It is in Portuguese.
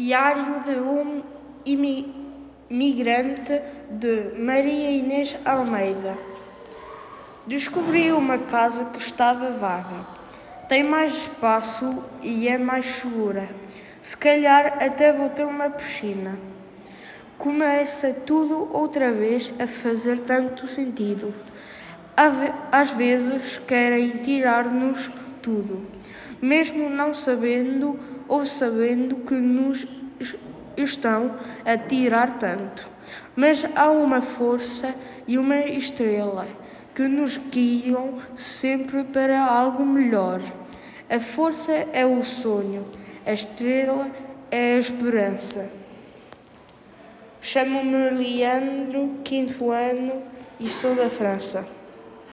Diário de um imigrante de Maria Inês Almeida. Descobri uma casa que estava vaga. Tem mais espaço e é mais segura. Se calhar até vou ter uma piscina. Começa tudo outra vez a fazer tanto sentido. Às vezes querem tirar-nos tudo, mesmo não sabendo ou sabendo que nos estão a tirar tanto. Mas há uma força e uma estrela que nos guiam sempre para algo melhor. A força é o sonho, a estrela é a esperança. Chamo-me Leandro, quinto ano, e sou da França.